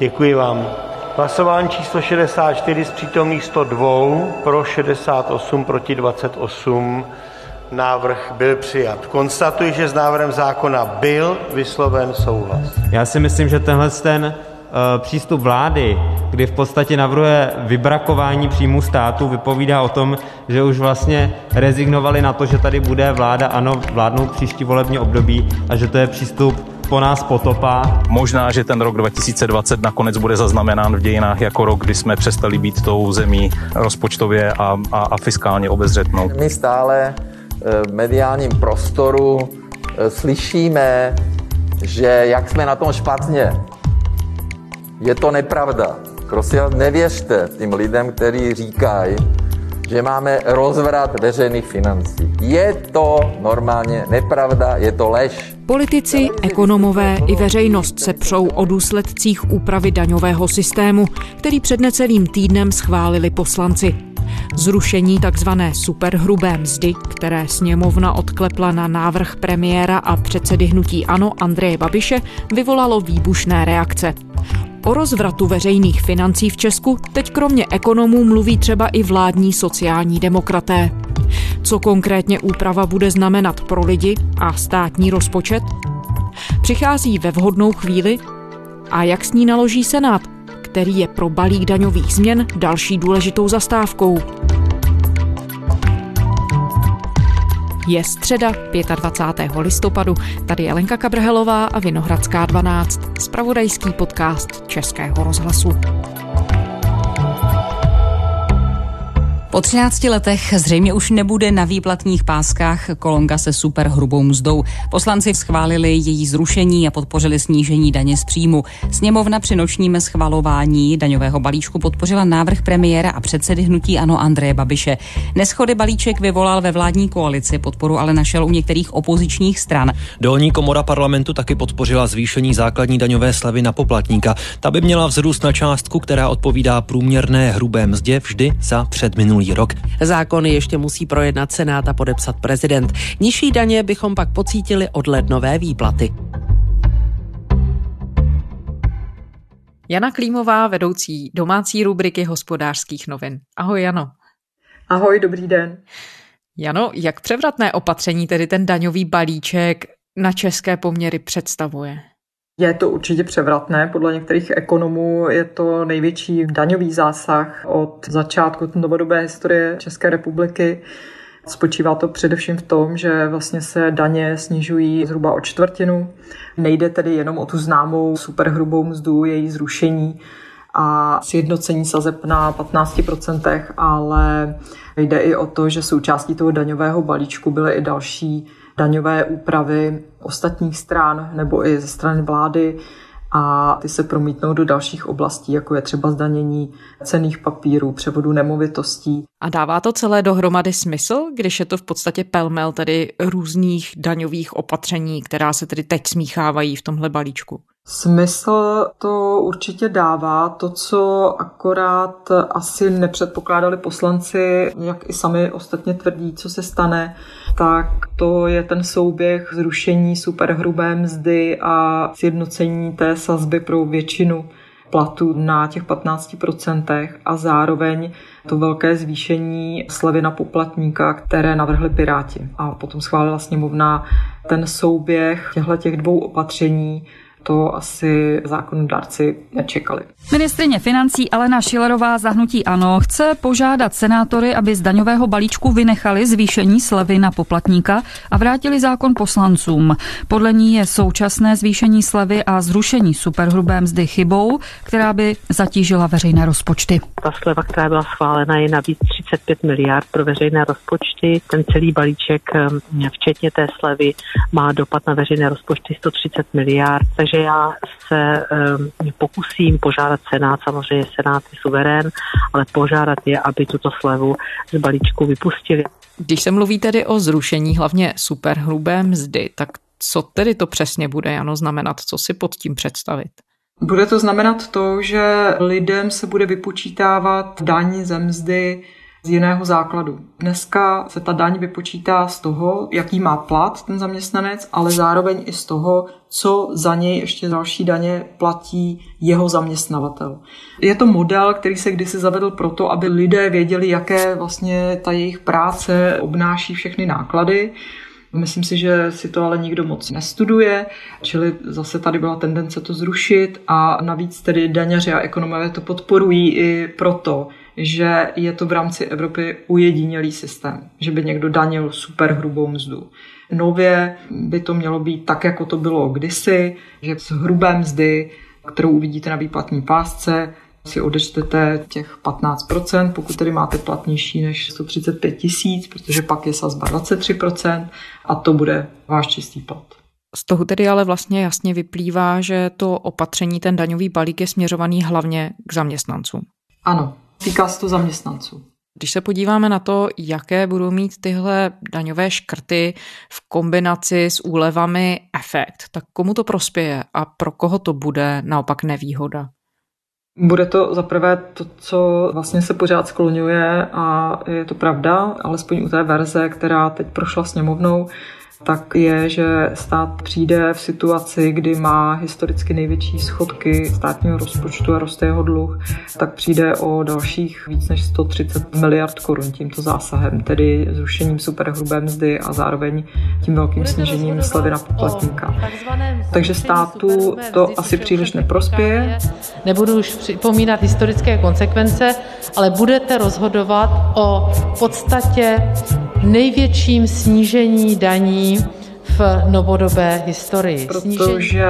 Děkuji vám. Hlasování číslo 64 z přítomných 102, pro 68, proti 28. Návrh byl přijat. Konstatuji, že s návrhem zákona byl vysloven souhlas. Já si myslím, že tenhle ten uh, přístup vlády, kdy v podstatě navrhuje vybrakování příjmu státu, vypovídá o tom, že už vlastně rezignovali na to, že tady bude vláda ANO vládnout příští volební období a že to je přístup po nás potopa. Možná, že ten rok 2020 nakonec bude zaznamenán v dějinách jako rok, kdy jsme přestali být tou zemí rozpočtově a, a, a fiskálně obezřetnou. My stále v mediálním prostoru slyšíme, že jak jsme na tom špatně. Je to nepravda. Prosím nevěřte tím lidem, kteří říkají, že máme rozvrat veřejných financí. Je to normálně nepravda, je to lež. Politici, ekonomové i veřejnost se přou o důsledcích úpravy daňového systému, který před necelým týdnem schválili poslanci. Zrušení tzv. superhrubé mzdy, které sněmovna odklepla na návrh premiéra a předsedy hnutí Ano Andreje Babiše, vyvolalo výbušné reakce. O rozvratu veřejných financí v Česku teď kromě ekonomů mluví třeba i vládní sociální demokraté. Co konkrétně úprava bude znamenat pro lidi a státní rozpočet? Přichází ve vhodnou chvíli? A jak s ní naloží Senát, který je pro balík daňových změn další důležitou zastávkou? Je středa 25. listopadu. Tady je Lenka Kabrhelová a Vinohradská 12. Spravodajský podcast Českého rozhlasu. Po 13 letech zřejmě už nebude na výplatních páskách kolonka se super hrubou mzdou. Poslanci schválili její zrušení a podpořili snížení daně z příjmu. Sněmovna při nočním schvalování daňového balíčku podpořila návrh premiéra a předsedy hnutí Ano Andreje Babiše. Neschody balíček vyvolal ve vládní koalici, podporu ale našel u některých opozičních stran. Dolní komora parlamentu taky podpořila zvýšení základní daňové slavy na poplatníka. Ta by měla vzrůst na částku, která odpovídá průměrné hrubé mzdě vždy za předminulý rok. Zákon ještě musí projednat Senát a podepsat prezident. Nižší daně bychom pak pocítili od lednové výplaty. Jana Klímová, vedoucí domácí rubriky hospodářských novin. Ahoj Jano. Ahoj, dobrý den. Jano, jak převratné opatření tedy ten daňový balíček na české poměry představuje? Je to určitě převratné. Podle některých ekonomů je to největší daňový zásah od začátku novodobé historie České republiky. Spočívá to především v tom, že vlastně se daně snižují zhruba o čtvrtinu. Nejde tedy jenom o tu známou superhrubou mzdu, její zrušení a sjednocení sazeb na 15%, ale jde i o to, že součástí toho daňového balíčku byly i další daňové úpravy ostatních stran nebo i ze strany vlády a ty se promítnou do dalších oblastí, jako je třeba zdanění cených papírů, převodu nemovitostí. A dává to celé dohromady smysl, když je to v podstatě pelmel tedy různých daňových opatření, která se tedy teď smíchávají v tomhle balíčku? Smysl to určitě dává. To, co akorát asi nepředpokládali poslanci, jak i sami ostatně tvrdí, co se stane, tak to je ten souběh zrušení superhrubé mzdy a sjednocení té sazby pro většinu platů na těch 15% a zároveň to velké zvýšení slevy na poplatníka, které navrhli Piráti. A potom schválila sněmovna ten souběh těchto těch dvou opatření to asi zákonodárci nečekali. Ministrině financí Alena Šilerová zahnutí ANO chce požádat senátory, aby z daňového balíčku vynechali zvýšení slevy na poplatníka a vrátili zákon poslancům. Podle ní je současné zvýšení slevy a zrušení superhrubé mzdy chybou, která by zatížila veřejné rozpočty. Ta sleva, která byla schválena, je navíc 35 miliard pro veřejné rozpočty. Ten celý balíček, včetně té slevy, má dopad na veřejné rozpočty 130 miliard, takže já se um, pokusím požádat Senát, samozřejmě Senát je suverén, ale požádat je, aby tuto slevu z balíčku vypustili. Když se mluví tedy o zrušení hlavně superhrubé mzdy, tak co tedy to přesně bude, Jano, znamenat? Co si pod tím představit? Bude to znamenat to, že lidem se bude vypočítávat daň ze mzdy z jiného základu. Dneska se ta daň vypočítá z toho, jaký má plat ten zaměstnanec, ale zároveň i z toho, co za něj ještě další daně platí jeho zaměstnavatel. Je to model, který se kdysi zavedl proto, aby lidé věděli, jaké vlastně ta jejich práce obnáší všechny náklady. Myslím si, že si to ale nikdo moc nestuduje, čili zase tady byla tendence to zrušit a navíc tedy daňaři a ekonomové to podporují i proto, že je to v rámci Evropy ujedinilý systém, že by někdo danil super hrubou mzdu. Nově by to mělo být tak, jako to bylo kdysi, že z hrubé mzdy, kterou uvidíte na výplatní pásce, si odečtete těch 15%, pokud tedy máte platnější než 135 tisíc, protože pak je sazba 23% a to bude váš čistý plat. Z toho tedy ale vlastně jasně vyplývá, že to opatření, ten daňový balík je směřovaný hlavně k zaměstnancům. Ano, týká se to zaměstnanců. Když se podíváme na to, jaké budou mít tyhle daňové škrty v kombinaci s úlevami efekt, tak komu to prospěje a pro koho to bude naopak nevýhoda? Bude to zaprvé to, co vlastně se pořád skloňuje a je to pravda, alespoň u té verze, která teď prošla sněmovnou, tak je, že stát přijde v situaci, kdy má historicky největší schodky státního rozpočtu a roste jeho dluh, tak přijde o dalších víc než 130 miliard korun tímto zásahem, tedy zrušením superhrubé mzdy a zároveň tím velkým snížením slevy na poplatníka. Takže státu to asi příliš neprospěje. Nebudu už připomínat historické konsekvence, ale budete rozhodovat o podstatě největším snížení daní v novodobé historii. Protože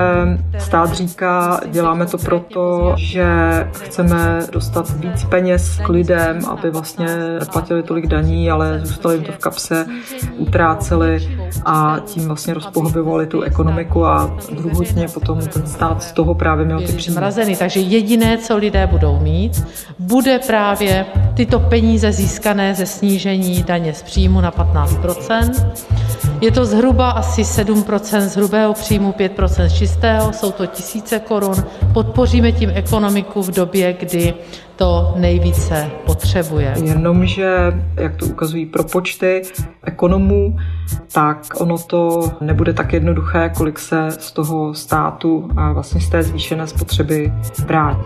stát říká, děláme to proto, že chceme dostat víc peněz k lidem, aby vlastně neplatili tolik daní, ale zůstali jim to v kapse, utráceli a tím vlastně rozpohybovali tu ekonomiku a druhotně potom ten stát z toho právě měl ty příjmy. Takže jediné, co lidé budou mít, bude právě tyto peníze získané ze snížení daně z příjmu na 15 Je to zhruba asi asi 7% z hrubého příjmu, 5 z čistého, jsou to tisíce korun. Podpoříme tím ekonomiku v době, kdy to nejvíce potřebuje. Jenomže, jak to ukazují propočty ekonomů, tak ono to nebude tak jednoduché, kolik se z toho státu a vlastně z té zvýšené spotřeby vrátí.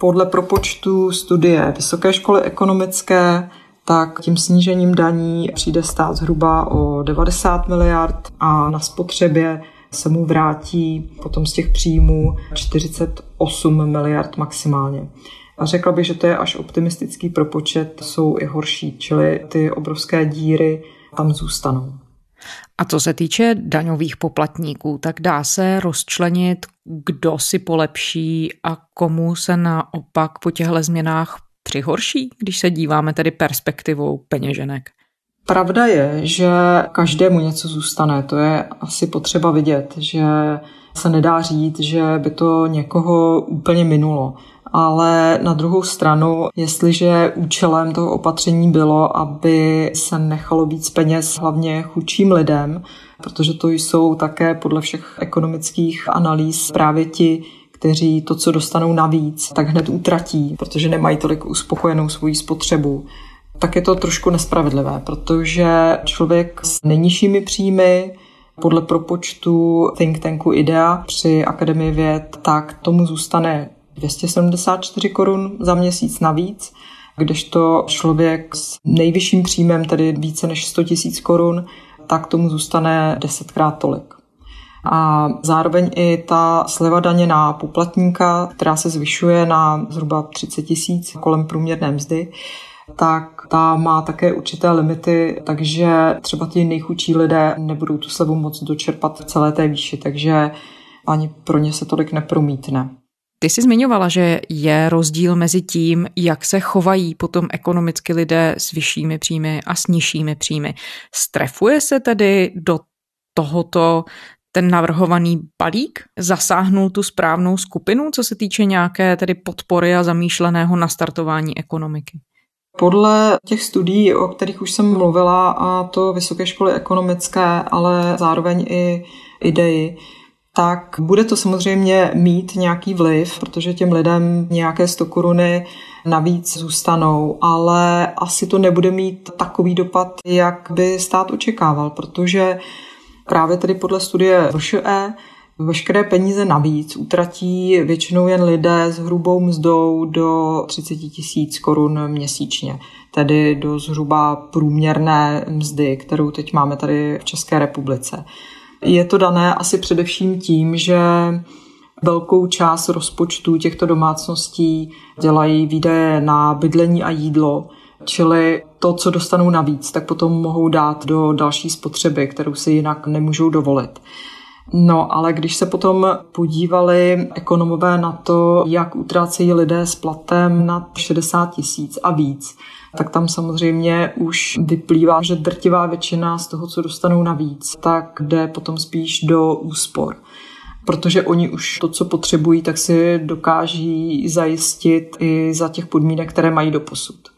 Podle propočtu studie Vysoké školy ekonomické tak tím snížením daní přijde stát zhruba o 90 miliard a na spotřebě se mu vrátí potom z těch příjmů 48 miliard maximálně. A řekla bych, že to je až optimistický propočet, jsou i horší, čili ty obrovské díry tam zůstanou. A co se týče daňových poplatníků, tak dá se rozčlenit, kdo si polepší a komu se naopak po těchto změnách přihorší, když se díváme tedy perspektivou peněženek? Pravda je, že každému něco zůstane. To je asi potřeba vidět, že se nedá říct, že by to někoho úplně minulo. Ale na druhou stranu, jestliže účelem toho opatření bylo, aby se nechalo víc peněz hlavně chudším lidem, protože to jsou také podle všech ekonomických analýz právě ti, kteří to, co dostanou navíc, tak hned utratí, protože nemají tolik uspokojenou svoji spotřebu tak je to trošku nespravedlivé, protože člověk s nejnižšími příjmy podle propočtu think tanku IDEA při Akademii věd, tak tomu zůstane 274 korun za měsíc navíc, kdežto člověk s nejvyšším příjmem, tedy více než 100 000 korun, tak tomu zůstane desetkrát tolik. A zároveň i ta sleva daně na poplatníka, která se zvyšuje na zhruba 30 tisíc kolem průměrné mzdy, tak ta má také určité limity, takže třeba ti nejchudší lidé nebudou tu slevu moc dočerpat v celé té výši, takže ani pro ně se tolik nepromítne. Ty jsi zmiňovala, že je rozdíl mezi tím, jak se chovají potom ekonomicky lidé s vyššími příjmy a s nižšími příjmy. Strefuje se tedy do tohoto ten navrhovaný balík zasáhnul tu správnou skupinu, co se týče nějaké tedy podpory a zamýšleného nastartování ekonomiky? Podle těch studií, o kterých už jsem mluvila, a to Vysoké školy ekonomické, ale zároveň i idei, tak bude to samozřejmě mít nějaký vliv, protože těm lidem nějaké 100 koruny navíc zůstanou, ale asi to nebude mít takový dopad, jak by stát očekával, protože právě tedy podle studie VŠE veškeré peníze navíc utratí většinou jen lidé s hrubou mzdou do 30 tisíc korun měsíčně, tedy do zhruba průměrné mzdy, kterou teď máme tady v České republice. Je to dané asi především tím, že velkou část rozpočtu těchto domácností dělají výdaje na bydlení a jídlo, čili to, co dostanou navíc, tak potom mohou dát do další spotřeby, kterou si jinak nemůžou dovolit. No, ale když se potom podívali ekonomové na to, jak utrácejí lidé s platem nad 60 tisíc a víc, tak tam samozřejmě už vyplývá, že drtivá většina z toho, co dostanou navíc, tak jde potom spíš do úspor protože oni už to, co potřebují, tak si dokáží zajistit i za těch podmínek, které mají do posud.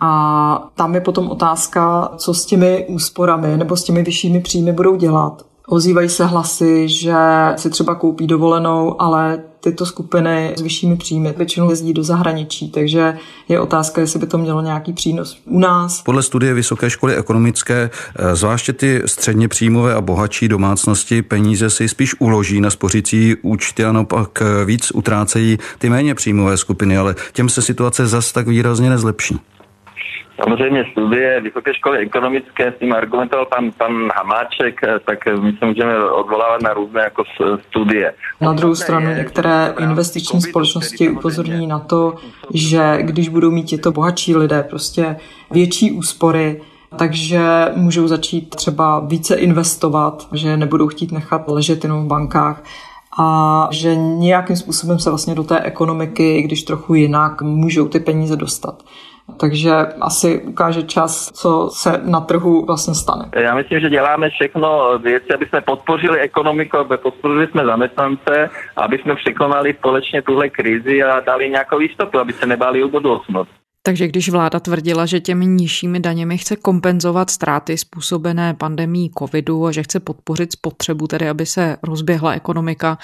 A tam je potom otázka, co s těmi úsporami nebo s těmi vyššími příjmy budou dělat. Ozývají se hlasy, že si třeba koupí dovolenou, ale tyto skupiny s vyššími příjmy většinou jezdí do zahraničí, takže je otázka, jestli by to mělo nějaký přínos u nás. Podle studie Vysoké školy ekonomické, eh, zvláště ty středně příjmové a bohatší domácnosti peníze si spíš uloží na spořící účty a naopak víc utrácejí ty méně příjmové skupiny, ale těm se situace zas tak výrazně nezlepší. Samozřejmě studie Vysoké školy ekonomické, s tím argumentoval pan, pan Hamáček, eh, tak my se můžeme odvolávat na různé jako studie. Na druhou stranu některé investiční společnosti upozorní na to, že když budou mít tyto bohatší lidé prostě větší úspory, takže můžou začít třeba více investovat, že nebudou chtít nechat ležet jenom v bankách a že nějakým způsobem se vlastně do té ekonomiky, i když trochu jinak, můžou ty peníze dostat. Takže asi ukáže čas, co se na trhu vlastně stane. Já myslím, že děláme všechno věci, aby jsme podpořili ekonomiku, aby podpořili jsme zaměstnance, aby jsme překonali společně tuhle krizi a dali nějakou jistotu, aby se nebáli o budoucnost. Takže když vláda tvrdila, že těmi nižšími daněmi chce kompenzovat ztráty způsobené pandemí covidu a že chce podpořit spotřebu, tedy aby se rozběhla ekonomika,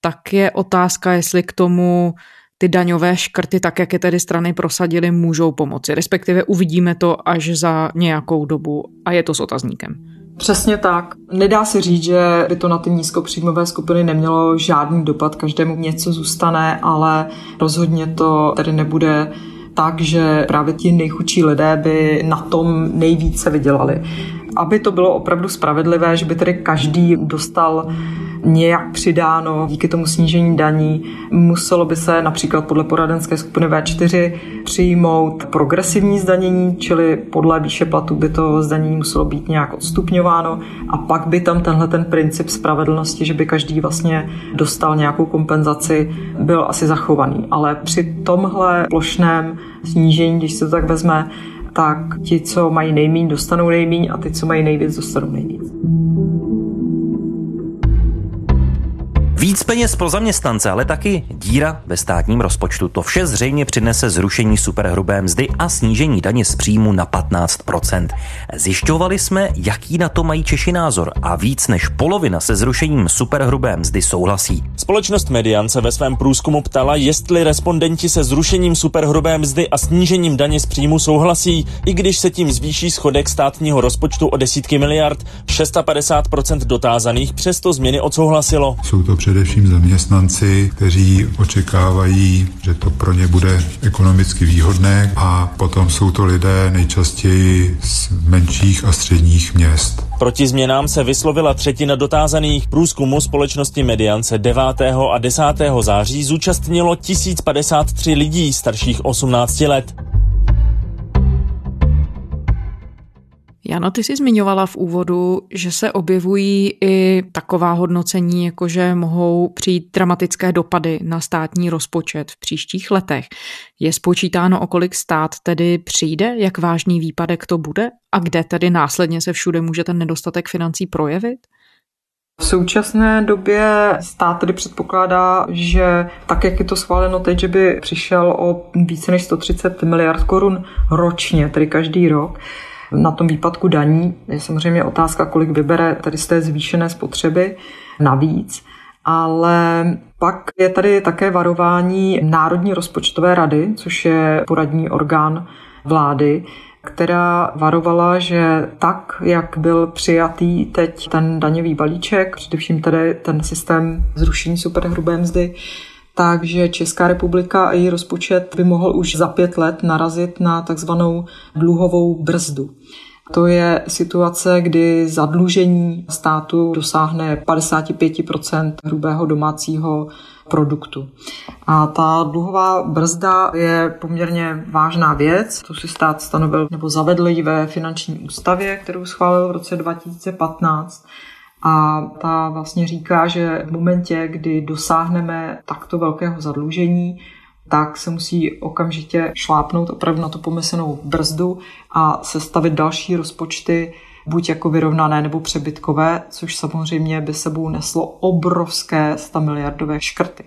tak je otázka, jestli k tomu ty daňové škrty, tak jak je tedy strany prosadily, můžou pomoci. Respektive uvidíme to až za nějakou dobu a je to s otazníkem. Přesně tak. Nedá se říct, že by to na ty nízkopříjmové skupiny nemělo žádný dopad, každému něco zůstane, ale rozhodně to tedy nebude tak, že právě ti nejchudší lidé by na tom nejvíce vydělali. Aby to bylo opravdu spravedlivé, že by tedy každý dostal nějak přidáno díky tomu snížení daní. Muselo by se například podle poradenské skupiny V4 přijmout progresivní zdanění, čili podle výše platu by to zdanění muselo být nějak odstupňováno a pak by tam tenhle ten princip spravedlnosti, že by každý vlastně dostal nějakou kompenzaci, byl asi zachovaný. Ale při tomhle plošném snížení, když se to tak vezme, tak ti, co mají nejméně, dostanou nejméně a ty, co mají nejvíc, dostanou nejvíc. Víc peněz pro zaměstnance, ale taky díra ve státním rozpočtu. To vše zřejmě přinese zrušení superhrubé mzdy a snížení daně z příjmu na 15%. Zjišťovali jsme, jaký na to mají Češi názor a víc než polovina se zrušením superhrubé mzdy souhlasí. Společnost Median se ve svém průzkumu ptala, jestli respondenti se zrušením superhrubé mzdy a snížením daně z příjmu souhlasí, i když se tím zvýší schodek státního rozpočtu o desítky miliard. 650% dotázaných přesto změny odsouhlasilo. Jsou to především zaměstnanci, kteří očekávají, že to pro ně bude ekonomicky výhodné a potom jsou to lidé nejčastěji z menších a středních měst. Proti změnám se vyslovila třetina dotázaných. Průzkumu společnosti Mediance 9. a 10. září zúčastnilo 1053 lidí starších 18 let. Jano, ty jsi zmiňovala v úvodu, že se objevují i taková hodnocení, jako že mohou přijít dramatické dopady na státní rozpočet v příštích letech. Je spočítáno, o kolik stát tedy přijde, jak vážný výpadek to bude a kde tedy následně se všude může ten nedostatek financí projevit? V současné době stát tedy předpokládá, že tak, jak je to schváleno teď, že by přišel o více než 130 miliard korun ročně, tedy každý rok na tom výpadku daní. Je samozřejmě otázka, kolik vybere tady z té zvýšené spotřeby navíc. Ale pak je tady také varování Národní rozpočtové rady, což je poradní orgán vlády, která varovala, že tak, jak byl přijatý teď ten daňový balíček, především tedy ten systém zrušení superhrubé mzdy, takže Česká republika a její rozpočet by mohl už za pět let narazit na takzvanou dluhovou brzdu. To je situace, kdy zadlužení státu dosáhne 55% hrubého domácího produktu. A ta dluhová brzda je poměrně vážná věc. To si stát stanovil nebo zavedl ji ve finanční ústavě, kterou schválil v roce 2015. A ta vlastně říká, že v momentě, kdy dosáhneme takto velkého zadlužení, tak se musí okamžitě šlápnout opravdu na tu pomyslnou brzdu a sestavit další rozpočty, buď jako vyrovnané nebo přebytkové, což samozřejmě by sebou neslo obrovské 100 miliardové škrty.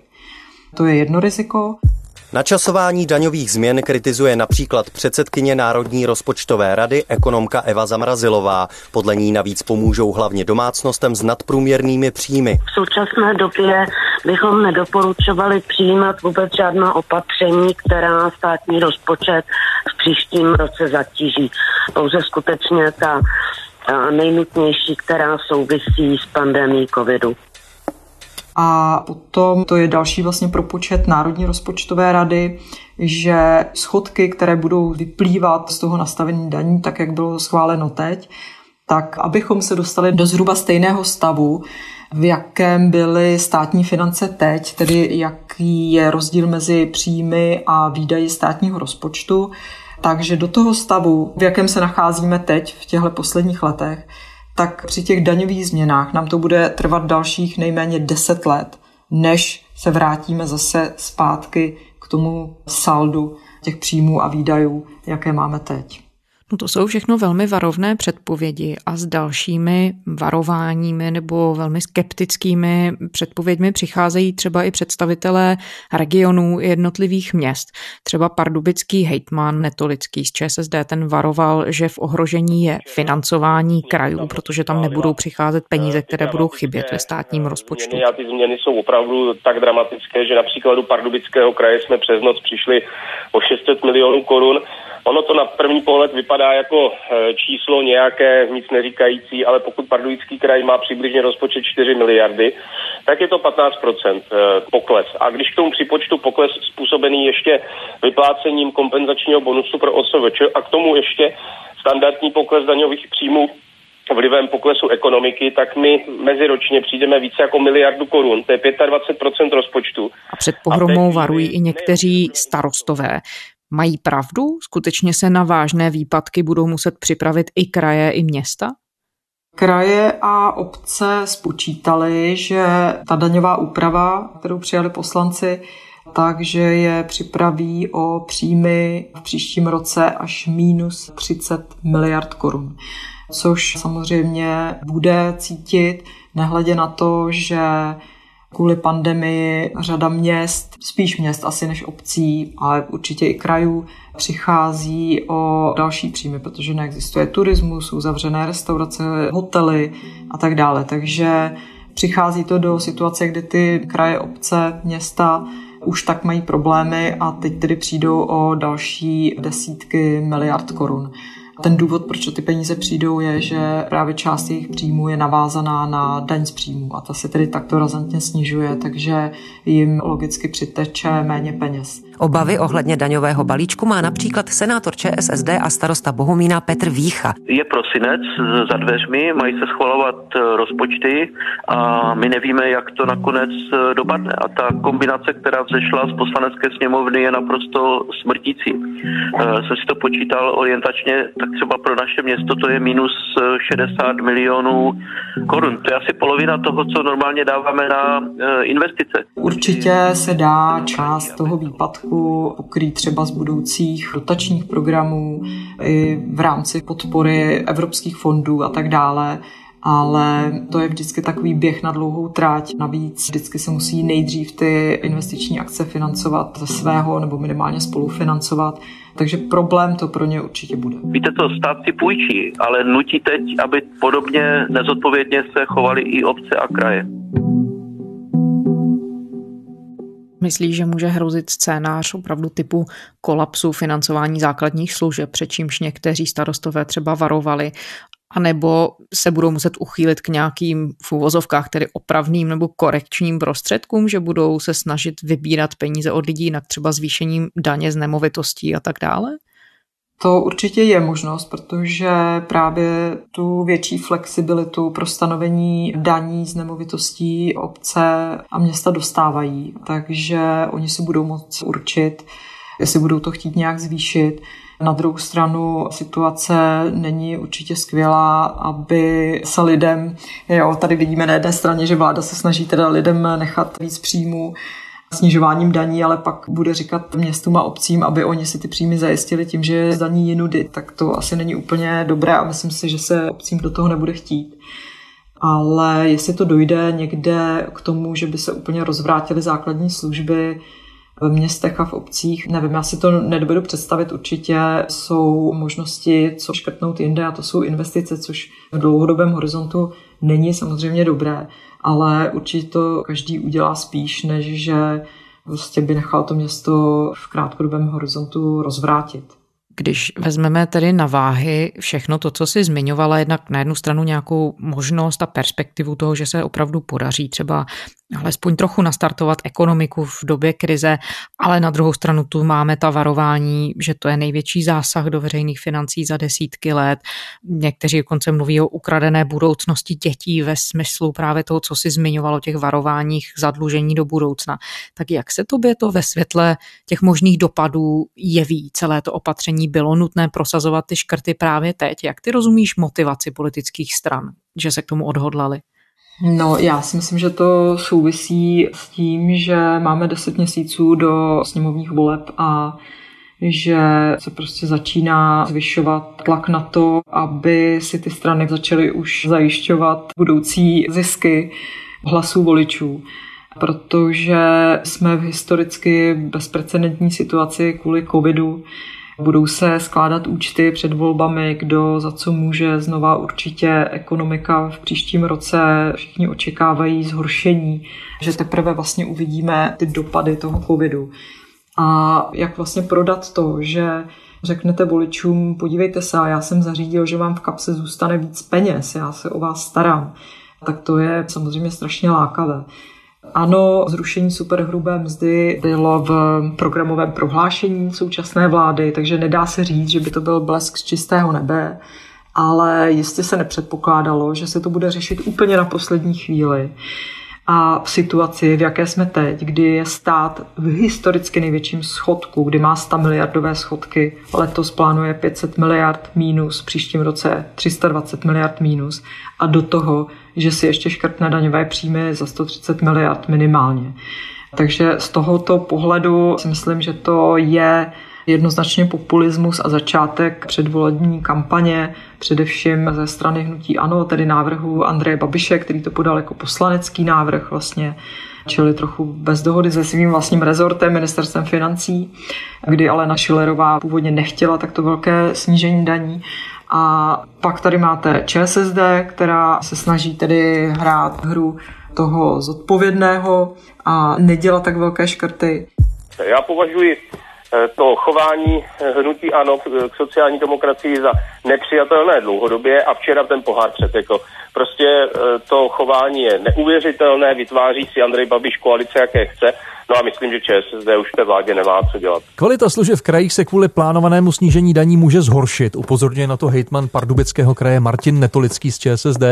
To je jedno riziko. Načasování daňových změn kritizuje například předsedkyně Národní rozpočtové rady ekonomka Eva Zamrazilová. Podle ní navíc pomůžou hlavně domácnostem s nadprůměrnými příjmy. V současné době bychom nedoporučovali přijímat vůbec žádná opatření, která státní rozpočet v příštím roce zatíží. Pouze skutečně ta nejnutnější, která souvisí s pandemí covidu. A potom to je další vlastně propočet Národní rozpočtové rady, že schodky, které budou vyplývat z toho nastavení daní, tak jak bylo schváleno teď, tak abychom se dostali do zhruba stejného stavu, v jakém byly státní finance teď, tedy jaký je rozdíl mezi příjmy a výdaji státního rozpočtu. Takže do toho stavu, v jakém se nacházíme teď v těchto posledních letech, tak při těch daňových změnách nám to bude trvat dalších nejméně 10 let, než se vrátíme zase zpátky k tomu saldu těch příjmů a výdajů, jaké máme teď. No to jsou všechno velmi varovné předpovědi a s dalšími varováními nebo velmi skeptickými předpověďmi přicházejí třeba i představitelé regionů jednotlivých měst. Třeba pardubický hejtman Netolický z ČSSD ten varoval, že v ohrožení je financování krajů, protože tam nebudou přicházet peníze, které budou chybět ve státním rozpočtu. A ty změny jsou opravdu tak dramatické, že například u pardubického kraje jsme přes noc přišli o 600 milionů korun Ono to na první pohled vypadá jako e, číslo nějaké nic neříkající, ale pokud Pardubický kraj má přibližně rozpočet 4 miliardy, tak je to 15% e, pokles. A když k tomu připočtu pokles způsobený ještě vyplácením kompenzačního bonusu pro OSVČ a k tomu ještě standardní pokles daňových příjmů vlivem poklesu ekonomiky, tak my meziročně přijdeme více jako miliardu korun, to je 25% rozpočtu. A před pohromou varují i někteří starostové. Mají pravdu? Skutečně se na vážné výpadky budou muset připravit i kraje, i města? Kraje a obce spočítali, že ta daňová úprava, kterou přijali poslanci, takže je připraví o příjmy v příštím roce až minus 30 miliard korun. Což samozřejmě bude cítit, nehledě na to, že kvůli pandemii řada měst, spíš měst asi než obcí, ale určitě i krajů, přichází o další příjmy, protože neexistuje turismus, jsou zavřené restaurace, hotely a tak dále. Takže přichází to do situace, kdy ty kraje, obce, města už tak mají problémy a teď tedy přijdou o další desítky miliard korun. Ten důvod, proč ty peníze přijdou, je, že právě část jejich příjmů je navázaná na daň z příjmů a ta se tedy takto razantně snižuje, takže jim logicky přiteče méně peněz. Obavy ohledně daňového balíčku má například senátor ČSSD a starosta Bohumína Petr Vícha. Je prosinec za dveřmi, mají se schvalovat eh, rozpočty a my nevíme, jak to nakonec eh, dopadne. A ta kombinace, která vzešla z poslanecké sněmovny, je naprosto smrtící. Eh, jsem si to počítal orientačně, tak třeba pro naše město to je minus 60 milionů korun. To je asi polovina toho, co normálně dáváme na investice. Určitě se dá část toho výpadku částku pokrýt třeba z budoucích dotačních programů i v rámci podpory evropských fondů a tak dále ale to je vždycky takový běh na dlouhou tráť. Navíc vždycky se musí nejdřív ty investiční akce financovat ze svého nebo minimálně spolufinancovat. Takže problém to pro ně určitě bude. Víte to, stát si půjčí, ale nutí teď, aby podobně nezodpovědně se chovali i obce a kraje. Myslíš, že může hrozit scénář opravdu typu kolapsu financování základních služeb, před čímž někteří starostové třeba varovali, anebo se budou muset uchýlit k nějakým v úvozovkách tedy opravným nebo korekčním prostředkům, že budou se snažit vybírat peníze od lidí, jinak třeba zvýšením daně z nemovitostí a tak dále? To určitě je možnost, protože právě tu větší flexibilitu pro stanovení daní z nemovitostí obce a města dostávají. Takže oni si budou moct určit, jestli budou to chtít nějak zvýšit. Na druhou stranu situace není určitě skvělá, aby se lidem, jo, tady vidíme na jedné straně, že vláda se snaží teda lidem nechat víc příjmů, snižováním daní, ale pak bude říkat městům a obcím, aby oni si ty příjmy zajistili tím, že zdaní jinudy, tak to asi není úplně dobré a myslím si, že se obcím do toho nebude chtít. Ale jestli to dojde někde k tomu, že by se úplně rozvrátily základní služby ve městech a v obcích, nevím, já si to nedovedu představit. Určitě jsou možnosti, co škrtnout jinde a to jsou investice, což v dlouhodobém horizontu není samozřejmě dobré ale určitě to každý udělá spíš, než že prostě by nechal to město v krátkodobém horizontu rozvrátit. Když vezmeme tedy na váhy všechno to, co si zmiňovala, jednak na jednu stranu nějakou možnost a perspektivu toho, že se opravdu podaří třeba alespoň trochu nastartovat ekonomiku v době krize, ale na druhou stranu tu máme ta varování, že to je největší zásah do veřejných financí za desítky let. Někteří dokonce mluví o ukradené budoucnosti dětí ve smyslu právě toho, co si zmiňovalo těch varováních zadlužení do budoucna. Tak jak se tobě to ve světle těch možných dopadů jeví celé to opatření? Bylo nutné prosazovat ty škrty právě teď? Jak ty rozumíš motivaci politických stran, že se k tomu odhodlali? No, já si myslím, že to souvisí s tím, že máme 10 měsíců do sněmovních voleb a že se prostě začíná zvyšovat tlak na to, aby si ty strany začaly už zajišťovat budoucí zisky hlasů voličů. Protože jsme v historicky bezprecedentní situaci kvůli covidu, Budou se skládat účty před volbami, kdo za co může. Znova určitě ekonomika v příštím roce. Všichni očekávají zhoršení, že teprve vlastně uvidíme ty dopady toho covidu. A jak vlastně prodat to, že řeknete voličům, podívejte se, já jsem zařídil, že vám v kapse zůstane víc peněz, já se o vás starám, tak to je samozřejmě strašně lákavé. Ano, zrušení superhrubé mzdy bylo v programovém prohlášení současné vlády, takže nedá se říct, že by to byl blesk z čistého nebe, ale jistě se nepředpokládalo, že se to bude řešit úplně na poslední chvíli. A v situaci, v jaké jsme teď, kdy je stát v historicky největším schodku, kdy má 100 miliardové schodky, letos plánuje 500 miliard mínus, příštím roce 320 miliard mínus a do toho že si ještě škrtne daňové příjmy za 130 miliard minimálně. Takže z tohoto pohledu si myslím, že to je jednoznačně populismus a začátek předvolební kampaně, především ze strany hnutí ANO, tedy návrhu Andreje Babiše, který to podal jako poslanecký návrh vlastně, čili trochu bez dohody se svým vlastním rezortem, ministerstvem financí, kdy ale Schillerová původně nechtěla takto velké snížení daní a pak tady máte ČSSD, která se snaží tedy hrát hru toho zodpovědného a nedělat tak velké škrty. Já považuji eh, to chování eh, hnutí ANO k sociální demokracii za nepřijatelné dlouhodobě a včera ten pohár přetekl. Prostě eh, to chování je neuvěřitelné, vytváří si Andrej Babiš koalice, jaké chce No a myslím, že ČSSD už té vládě nemá co dělat. Kvalita služeb v krajích se kvůli plánovanému snížení daní může zhoršit. Upozorňuje na to hejtman Pardubického kraje Martin Netolický z ČSSD.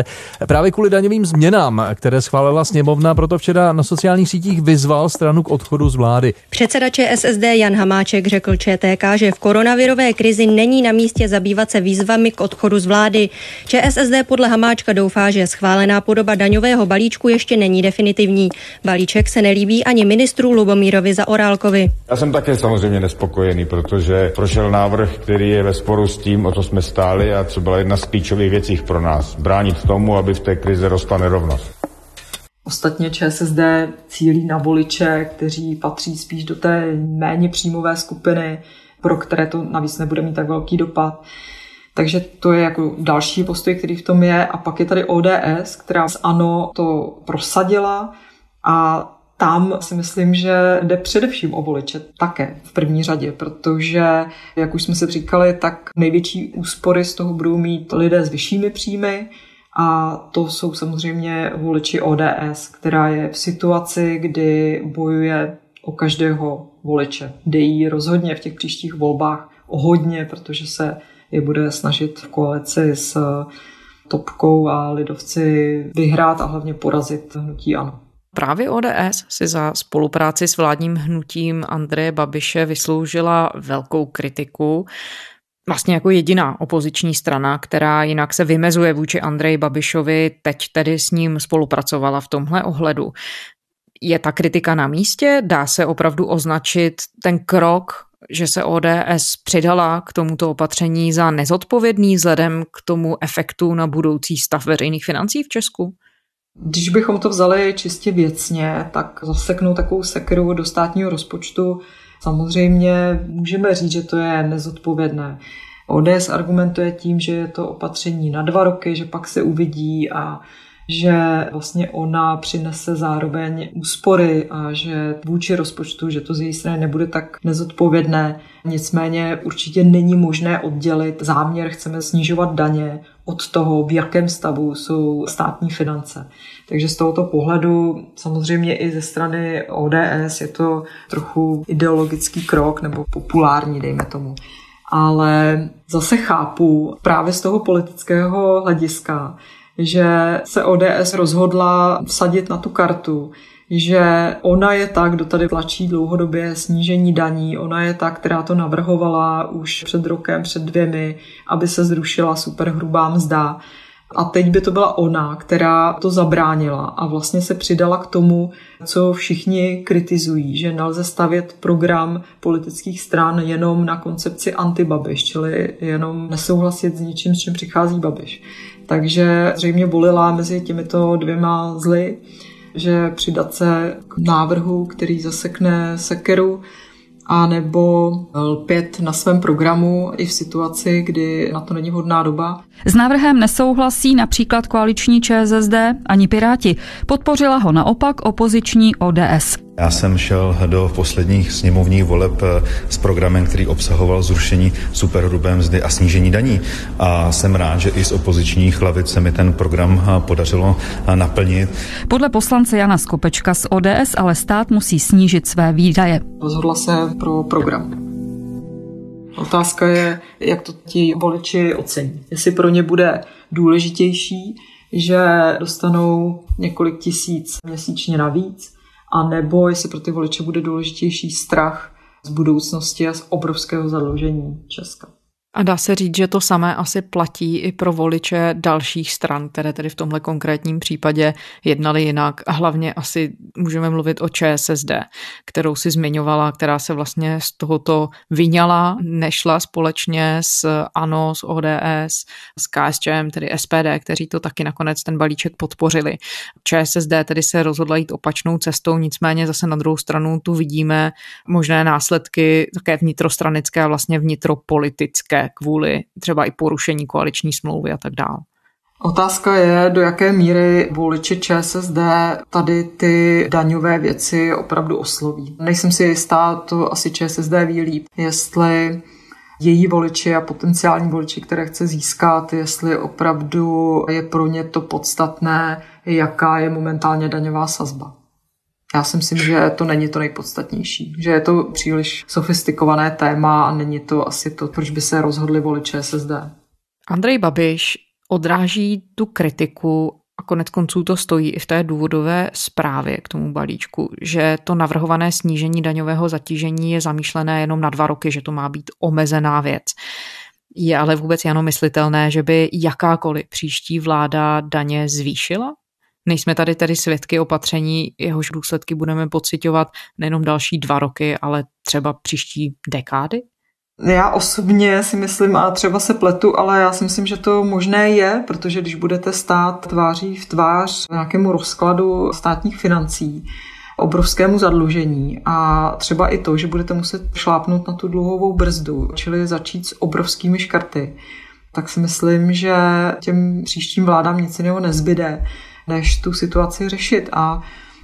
Právě kvůli daňovým změnám, které schválila sněmovna, proto včera na sociálních sítích vyzval stranu k odchodu z vlády. Předseda ČSSD Jan Hamáček řekl ČTK, že v koronavirové krizi není na místě zabývat se výzvami k odchodu z vlády. ČSSD podle Hamáčka doufá, že schválená podoba daňového balíčku ještě není definitivní. Balíček se nelíbí ani ministru ministru Lubomírovi za Orálkovi. Já jsem také samozřejmě nespokojený, protože prošel návrh, který je ve sporu s tím, o co jsme stáli a co byla jedna z klíčových věcí pro nás. Bránit tomu, aby v té krizi rostla nerovnost. Ostatně ČSSD cílí na voliče, kteří patří spíš do té méně příjmové skupiny, pro které to navíc nebude mít tak velký dopad. Takže to je jako další postoj, který v tom je. A pak je tady ODS, která z ANO to prosadila a tam si myslím, že jde především o voliče také v první řadě, protože, jak už jsme si říkali, tak největší úspory z toho budou mít lidé s vyššími příjmy, a to jsou samozřejmě voliči ODS, která je v situaci, kdy bojuje o každého voliče. Jde jí rozhodně v těch příštích volbách o hodně, protože se je bude snažit v koalici s Topkou a lidovci vyhrát a hlavně porazit hnutí ANO. Právě ODS si za spolupráci s vládním hnutím Andreje Babiše vysloužila velkou kritiku. Vlastně jako jediná opoziční strana, která jinak se vymezuje vůči Andreji Babišovi, teď tedy s ním spolupracovala v tomhle ohledu. Je ta kritika na místě? Dá se opravdu označit ten krok, že se ODS přidala k tomuto opatření za nezodpovědný vzhledem k tomu efektu na budoucí stav veřejných financí v Česku? Když bychom to vzali čistě věcně, tak zaseknout takovou sekeru do státního rozpočtu samozřejmě můžeme říct, že to je nezodpovědné. ODS argumentuje tím, že je to opatření na dva roky, že pak se uvidí a že vlastně ona přinese zároveň úspory a že vůči rozpočtu, že to z její strany nebude tak nezodpovědné. Nicméně určitě není možné oddělit záměr, chceme snižovat daně od toho, v jakém stavu jsou státní finance. Takže z tohoto pohledu samozřejmě i ze strany ODS je to trochu ideologický krok nebo populární, dejme tomu. Ale zase chápu právě z toho politického hlediska, že se ODS rozhodla vsadit na tu kartu, že ona je ta, kdo tady tlačí dlouhodobě snížení daní, ona je ta, která to navrhovala už před rokem, před dvěmi, aby se zrušila superhrubá mzda. A teď by to byla ona, která to zabránila a vlastně se přidala k tomu, co všichni kritizují, že nelze stavět program politických stran jenom na koncepci antibabiš, čili jenom nesouhlasit s ničím, s čím přichází Babiš. Takže zřejmě volila mezi těmito dvěma zly, že přidat se k návrhu, který zasekne sekeru, a nebo lpět na svém programu i v situaci, kdy na to není vhodná doba. S návrhem nesouhlasí například koaliční ČSSD ani Piráti. Podpořila ho naopak opoziční ODS. Já jsem šel do posledních sněmovních voleb eh, s programem, který obsahoval zrušení superhrubé mzdy a snížení daní. A jsem rád, že i z opozičních hlavic se mi ten program eh, podařilo eh, naplnit. Podle poslance Jana Skopečka z ODS ale stát musí snížit své výdaje. Rozhodla se pro program. Otázka je, jak to ti voliči ocení. Jestli pro ně bude důležitější, že dostanou několik tisíc měsíčně navíc, a nebo jestli pro ty voliče bude důležitější strach z budoucnosti a z obrovského zadlužení Česka. A dá se říct, že to samé asi platí i pro voliče dalších stran, které tedy v tomhle konkrétním případě jednali jinak. A hlavně asi můžeme mluvit o ČSSD, kterou si zmiňovala, která se vlastně z tohoto vyňala, nešla společně s ANO, s ODS, s KSČM, tedy SPD, kteří to taky nakonec ten balíček podpořili. ČSSD tedy se rozhodla jít opačnou cestou, nicméně zase na druhou stranu tu vidíme možné následky také vnitrostranické a vlastně vnitropolitické kvůli třeba i porušení koaliční smlouvy a tak dále. Otázka je, do jaké míry voliči ČSSD tady ty daňové věci opravdu osloví. Nejsem si jistá, to asi ČSSD ví líp, jestli její voliči a potenciální voliči, které chce získat, jestli opravdu je pro ně to podstatné, jaká je momentálně daňová sazba. Já si myslím, že to není to nejpodstatnější, že je to příliš sofistikované téma a není to asi to, proč by se rozhodli volit ČSSD. Andrej Babiš odráží tu kritiku a konec konců to stojí i v té důvodové zprávě k tomu balíčku, že to navrhované snížení daňového zatížení je zamýšlené jenom na dva roky, že to má být omezená věc. Je ale vůbec jenom myslitelné, že by jakákoliv příští vláda daně zvýšila? Nejsme tady tedy svědky opatření, jehož důsledky budeme pocitovat nejenom další dva roky, ale třeba příští dekády? Já osobně si myslím, a třeba se pletu, ale já si myslím, že to možné je, protože když budete stát tváří v tvář nějakému rozkladu státních financí, obrovskému zadlužení a třeba i to, že budete muset šlápnout na tu dluhovou brzdu, čili začít s obrovskými škrty, tak si myslím, že těm příštím vládám nic jiného nezbyde, než tu situaci řešit. A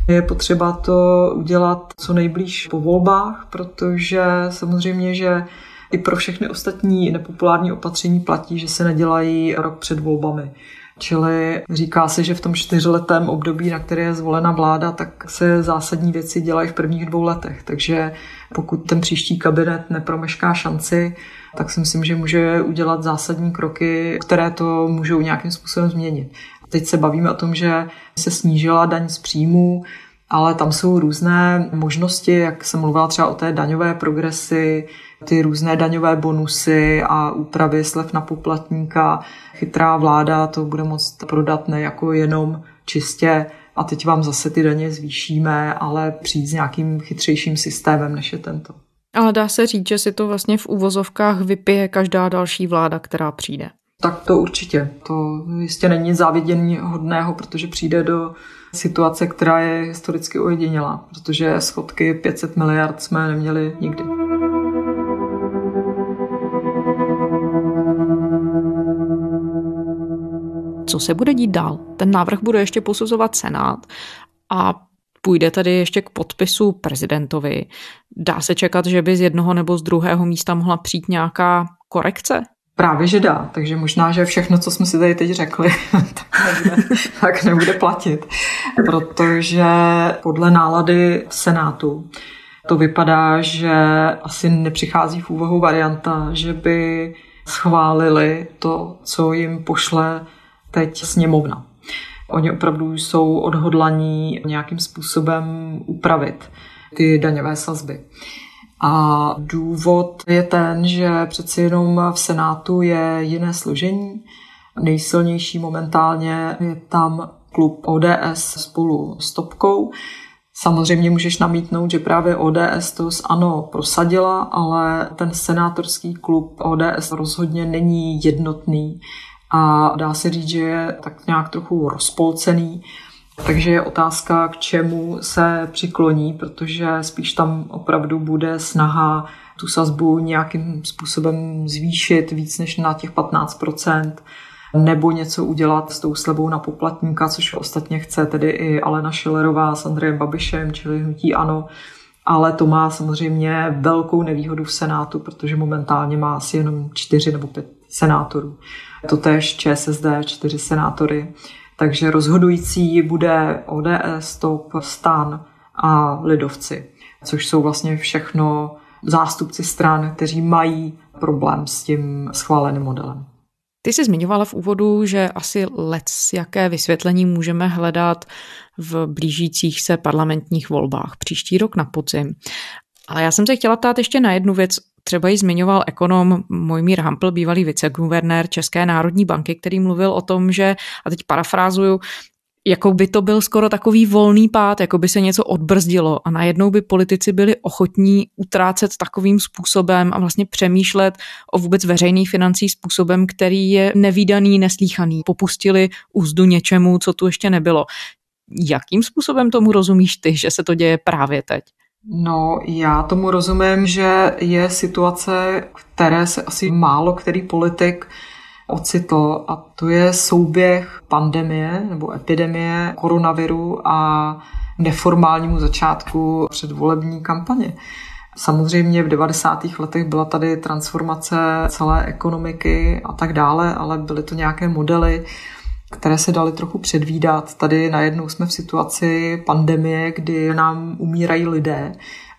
Je potřeba to udělat co nejblíž po volbách, protože samozřejmě, že i pro všechny ostatní nepopulární opatření platí, že se nedělají rok před volbami. Čili říká se, že v tom čtyřletém období, na které je zvolena vláda, tak se zásadní věci dělají v prvních dvou letech. Takže pokud ten příští kabinet nepromešká šanci, tak si myslím, že může udělat zásadní kroky, které to můžou nějakým způsobem změnit. Teď se bavíme o tom, že se snížila daň z příjmů, ale tam jsou různé možnosti, jak jsem mluvila třeba o té daňové progresi, ty různé daňové bonusy a úpravy slev na poplatníka. Chytrá vláda to bude moct prodat ne jako jenom čistě a teď vám zase ty daně zvýšíme, ale přijít s nějakým chytřejším systémem, než je tento. Ale dá se říct, že si to vlastně v úvozovkách vypije každá další vláda, která přijde. Tak to určitě. To jistě není nic závidění hodného, protože přijde do situace, která je historicky ojedinělá, protože schodky 500 miliard jsme neměli nikdy. Co se bude dít dál? Ten návrh bude ještě posuzovat Senát a půjde tedy ještě k podpisu prezidentovi. Dá se čekat, že by z jednoho nebo z druhého místa mohla přijít nějaká korekce? Právě, že dá. Takže možná, že všechno, co jsme si tady teď řekli, tak nebude, tak nebude platit. Protože podle nálady v Senátu to vypadá, že asi nepřichází v úvahu varianta, že by schválili to, co jim pošle teď sněmovna. Oni opravdu jsou odhodlaní nějakým způsobem upravit ty daňové sazby. A důvod je ten, že přeci jenom v Senátu je jiné složení. Nejsilnější momentálně je tam klub ODS spolu s Topkou. Samozřejmě můžeš namítnout, že právě ODS to ano prosadila, ale ten senátorský klub ODS rozhodně není jednotný a dá se říct, že je tak nějak trochu rozpolcený. Takže je otázka, k čemu se přikloní, protože spíš tam opravdu bude snaha tu sazbu nějakým způsobem zvýšit víc než na těch 15% nebo něco udělat s tou slevou na poplatníka, což ostatně chce tedy i Alena Schillerová s Andrejem Babišem, čili hnutí ANO. Ale to má samozřejmě velkou nevýhodu v Senátu, protože momentálně má asi jenom čtyři nebo pět senátorů. Totež ČSSD, čtyři senátory. Takže rozhodující bude ODS, TOP, STAN a Lidovci, což jsou vlastně všechno zástupci stran, kteří mají problém s tím schváleným modelem. Ty jsi zmiňovala v úvodu, že asi let jaké vysvětlení můžeme hledat v blížících se parlamentních volbách příští rok na podzim. Ale já jsem se chtěla ptát ještě na jednu věc. Třeba ji zmiňoval ekonom Mojmír Hampl, bývalý viceguvernér České národní banky, který mluvil o tom, že, a teď parafrázuju, jako by to byl skoro takový volný pád, jako by se něco odbrzdilo a najednou by politici byli ochotní utrácet takovým způsobem a vlastně přemýšlet o vůbec veřejných financí způsobem, který je nevýdaný, neslíchaný. Popustili úzdu něčemu, co tu ještě nebylo. Jakým způsobem tomu rozumíš ty, že se to děje právě teď? No, já tomu rozumím, že je situace, které se asi málo který politik ocitl a to je souběh pandemie nebo epidemie koronaviru a neformálnímu začátku předvolební kampaně. Samozřejmě v 90. letech byla tady transformace celé ekonomiky a tak dále, ale byly to nějaké modely, které se daly trochu předvídat. Tady najednou jsme v situaci pandemie, kdy nám umírají lidé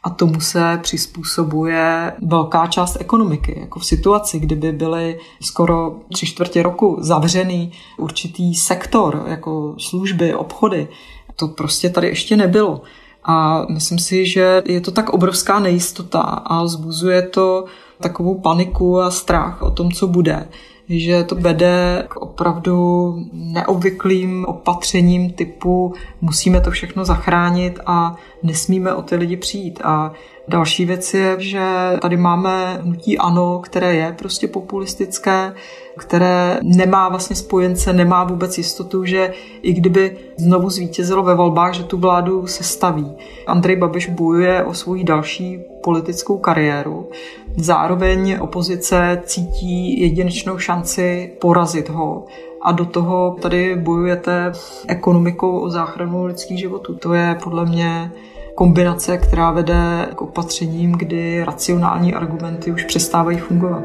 a tomu se přizpůsobuje velká část ekonomiky. Jako v situaci, kdyby byly skoro tři čtvrtě roku zavřený určitý sektor, jako služby, obchody, to prostě tady ještě nebylo. A myslím si, že je to tak obrovská nejistota a zbuzuje to takovou paniku a strach o tom, co bude, že to vede k opravdu neobvyklým opatřením typu musíme to všechno zachránit a nesmíme o ty lidi přijít. A další věc je, že tady máme hnutí ANO, které je prostě populistické, které nemá vlastně spojence, nemá vůbec jistotu, že i kdyby znovu zvítězilo ve volbách, že tu vládu se staví. Andrej Babiš bojuje o svou další politickou kariéru. Zároveň opozice cítí jedinečnou šanci porazit ho a do toho tady bojujete ekonomikou o záchranu lidských životů. To je podle mě kombinace, která vede k opatřením, kdy racionální argumenty už přestávají fungovat.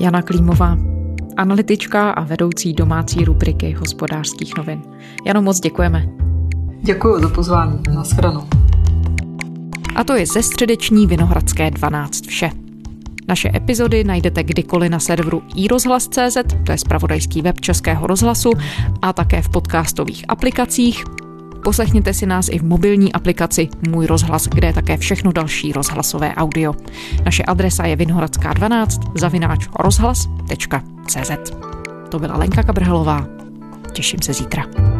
Jana Klímová, analytička a vedoucí domácí rubriky hospodářských novin. Jano, moc děkujeme. Děkuji za pozvání. Naschledanou. A to je ze středeční Vinohradské 12 vše. Naše epizody najdete kdykoliv na serveru iRozhlas.cz, to je spravodajský web Českého rozhlasu, a také v podcastových aplikacích. Poslechněte si nás i v mobilní aplikaci Můj rozhlas, kde je také všechno další rozhlasové audio. Naše adresa je vinhoradská 12 zavináč rozhlas.cz. To byla Lenka Kabrhelová. Těším se zítra.